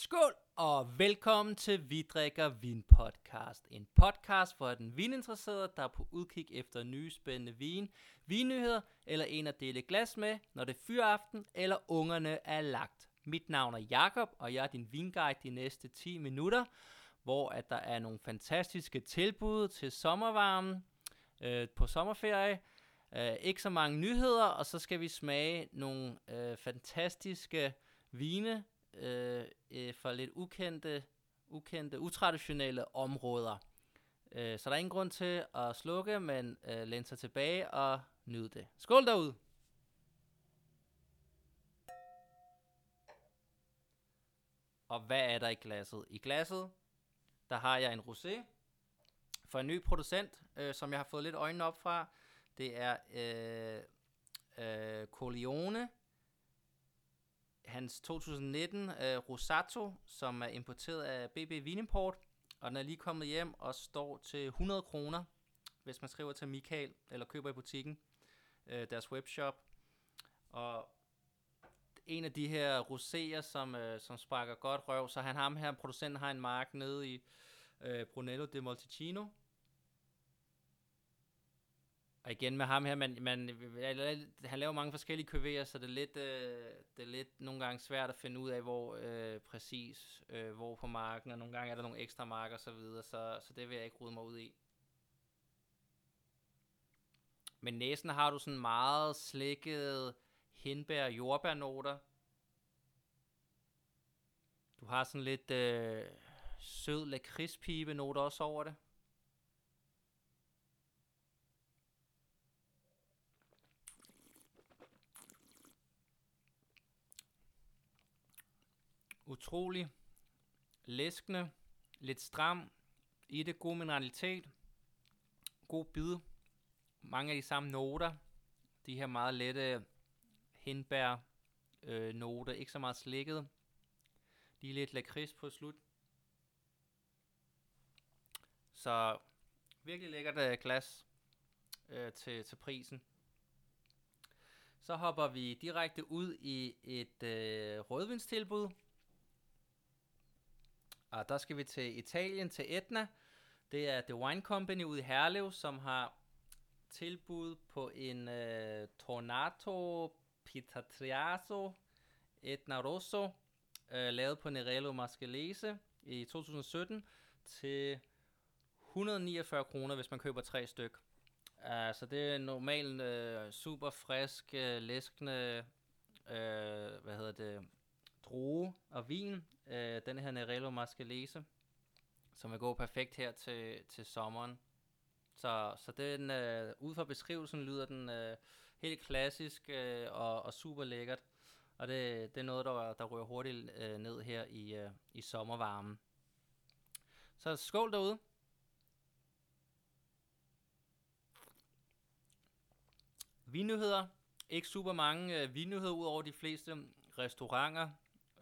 Skål og velkommen til Vi drikker vin podcast. En podcast for den vininteresserede, der er på udkig efter nye spændende vin, vinnyheder eller en at dele glas med, når det er fyraften eller ungerne er lagt. Mit navn er Jakob og jeg er din vinguide de næste 10 minutter, hvor at der er nogle fantastiske tilbud til sommervarmen øh, på sommerferie. Øh, ikke så mange nyheder, og så skal vi smage nogle øh, fantastiske vine øh, øh, for lidt ukendte, ukendte, utraditionelle områder. Øh, så der er ingen grund til at slukke, men øh, læn sig tilbage og nyde det. Skål derude! Og hvad er der i glasset? I glasset, der har jeg en rosé for en ny producent, øh, som jeg har fået lidt øjnene op fra. Det er øh, øh, Corleone hans 2019 øh, Rosato, som er importeret af BB Vinimport, og den er lige kommet hjem og står til 100 kroner, hvis man skriver til Michael eller køber i butikken, øh, deres webshop. Og en af de her roséer, som, øh, som sparker godt røv, så han ham her, producenten har en mark nede i øh, Brunello de Montalcino, og igen med ham her, man, man, han laver mange forskellige KV'er, så det er, lidt, øh, det er lidt nogle gange svært at finde ud af, hvor øh, præcis, øh, hvor på marken, og nogle gange er der nogle ekstra marker og så videre, så, så det vil jeg ikke rode mig ud i. Men næsen har du sådan meget slikket hindbær- og jordbærnoter. Du har sådan lidt øh, sød lakridspibe noter også over det. Utrolig læskende, lidt stram, i det god mineralitet, god bid, mange af de samme noter, de her meget lette hindbær øh, noter, ikke så meget slikket, lige lidt lakrids på slut. Så virkelig lækkert øh, glas øh, til, til prisen. Så hopper vi direkte ud i et øh, rødvinstilbud, og der skal vi til Italien, til Etna. Det er The Wine Company ude i Herlev, som har tilbud på en øh, Tornato Pitatriaso Etna Rosso, øh, lavet på Nerello Mascalese i 2017 til 149 kroner, hvis man køber tre styk. Uh, så det er normalt øh, super frisk, øh, læskende, øh, hvad hedder det, drue og vin. Øh, den her Nerello Mascalese, som vil gå perfekt her til, til sommeren. Så, så den, øh, ud fra beskrivelsen lyder den øh, helt klassisk øh, og, og super lækkert. Og det, det er noget, der, der rører hurtigt øh, ned her i, øh, i sommervarmen. Så skål derude. Vinnyheder. Ikke super mange øh, vinnyheder ud over de fleste restauranter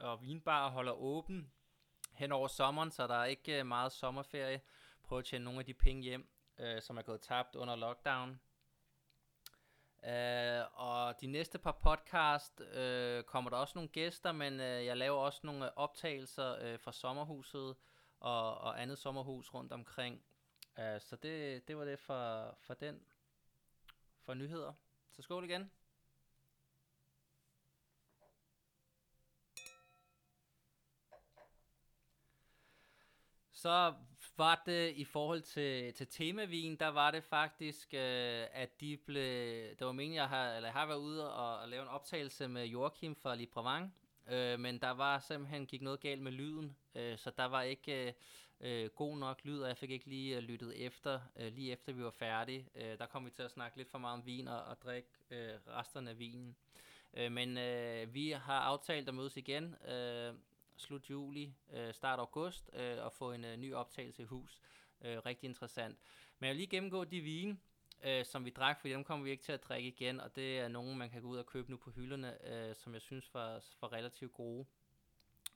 og vinbar holder åben hen over sommeren, så der er ikke øh, meget sommerferie. Prøv at tjene nogle af de penge hjem, øh, som er gået tabt under lockdown. Øh, og de næste par podcast øh, kommer der også nogle gæster, men øh, jeg laver også nogle øh, optagelser øh, fra sommerhuset og, og andet sommerhus rundt omkring. Øh, så det, det var det for, for den for nyheder. Så skål igen. Så var det i forhold til, til temavin, der var det faktisk, øh, at de blev, det var meningen, jeg har, eller jeg har været ude og, og lave en optagelse med Joachim fra Librevang, øh, men der var simpelthen gik noget galt med lyden, øh, så der var ikke øh, øh god nok lyd, og jeg fik ikke lige øh, lyttet efter, øh, lige efter vi var færdige. Øh, der kom vi til at snakke lidt for meget om vin og, og drikke øh, resterne af vinen. Øh, men øh, vi har aftalt at mødes igen, øh, slut juli, øh, start august, øh, og få en øh, ny optagelse i hus. Øh, rigtig interessant. Men jeg vil lige gennemgå de vine, øh, som vi drak, for dem kommer vi ikke til at drikke igen, og det er nogen, man kan gå ud og købe nu på hylderne, øh, som jeg synes var, var relativt gode.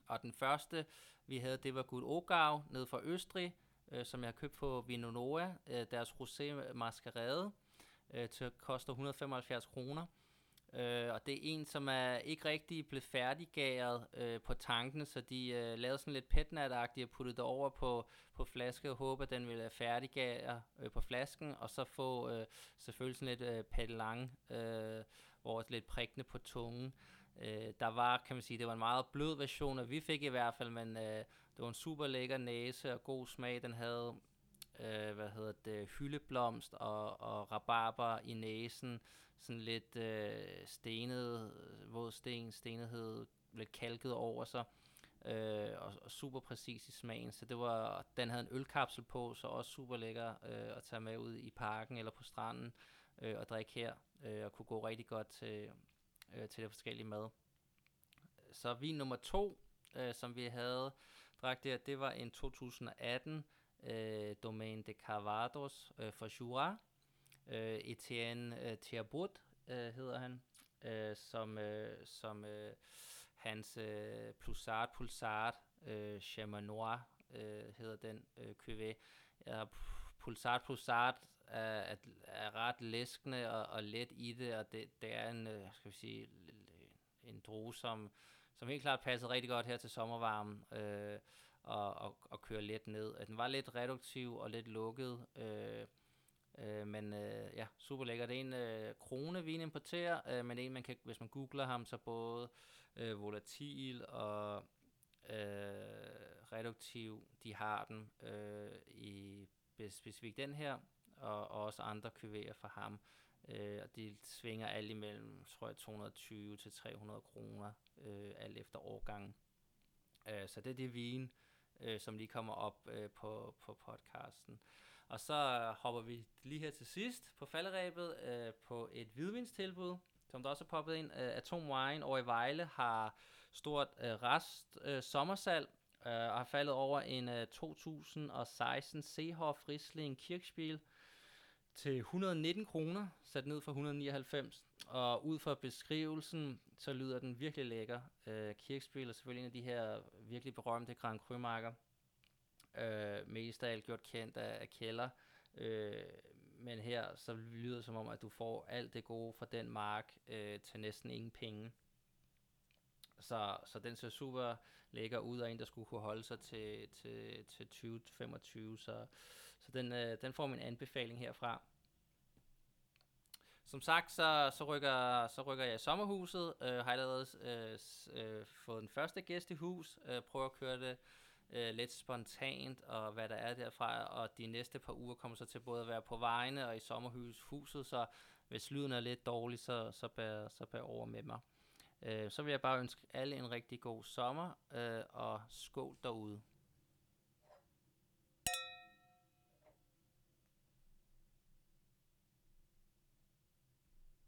Og den første, vi havde, det var Gud Ogau, nede fra Østrig, øh, som jeg har købt på Vinonoa, øh, deres Rosé Mascarade, øh, til koster 175 kroner. Øh, og det er en, som er ikke rigtig blevet færdiggæret øh, på tanken, så de øh, lavede sådan lidt petnat-agtigt og puttede det over på, på flaske og håber, at den ville færdiggære øh, på flasken, og så få øh, selvfølgelig sådan lidt øh, pedelang, øh, hvor lidt prikkende på tungen. Øh, der var, kan man sige, det var en meget blød version, og vi fik i hvert fald, men øh, det var en super lækker næse og god smag. Den havde, øh, hvad hedder det, hyldeblomst og, og rabarber i næsen, sådan lidt øh, stenet, våd sten, stenethed, lidt kalket over sig, øh, og, og super præcis i smagen. Så det var, den havde en ølkapsel på, så også super lækker øh, at tage med ud i parken eller på stranden øh, og drikke her, øh, og kunne gå rigtig godt til, øh, til det forskellige mad. Så vin nummer to, øh, som vi havde dragt der, det var en 2018 øh, Domaine de Carvados øh, for Jura. Øh, Etienne øh, Thiabout øh, hedder han, øh, som, øh, som øh, hans øh, Pulsart Pulsart øh, Chamanois øh, hedder den øh, cuvée. Ja, Pulsart Pulsart er, er, er ret læskende og, og let i det, og det, det er en, øh, skal vi sige, en drue, som, som helt klart passer rigtig godt her til sommervarmen, øh, og, og, og kører let ned. Øh, den var lidt reduktiv og lidt lukket, øh, øh, men øh, ja, super lækker. Det er en øh, krone, vi importerer, øh, men en, man kan, hvis man googler ham, så både øh, volatil og øh, reduktiv, de har den øh, i specifikt den her, og, og også andre kuvéer fra ham. Øh, og de svinger alt imellem, tror jeg, 220 til 300 kroner, øh, alt efter årgangen. Øh, så det er det vin, øh, som lige kommer op øh, på, på podcasten. Og så hopper vi lige her til sidst på falderæbet øh, på et hvidvinstilbud, som der også er poppet ind. Øh, Atom Wine over i Vejle har stort øh, rest øh, sommersalg, øh, og har faldet over en øh, 2016 Seehoff Riesling Kirkspiel til 119 kroner, sat ned fra 199. Og ud fra beskrivelsen, så lyder den virkelig lækker. Øh, Kirkspil er selvfølgelig en af de her virkelig berømte Grand Cru-marker. Øh, mest af alt gjort kendt af, af Keller. Øh, men her så lyder det som om, at du får alt det gode fra den mark øh, til næsten ingen penge. Så, så den ser super lækker ud og en, der skulle kunne holde sig til, til, til 2025. Så, så den, øh, den får min anbefaling herfra. Som sagt, så, så, rykker, så rykker jeg i sommerhuset. Øh, har allerede øh, øh, fået den første gæst i hus. Øh, prøver at køre det øh, lidt spontant, og hvad der er derfra. Og de næste par uger kommer så til både at være på vejene og i sommerhuset. Så hvis lyden er lidt dårlig, så, så, bær, så bær over med mig. Øh, så vil jeg bare ønske alle en rigtig god sommer, øh, og skål derude.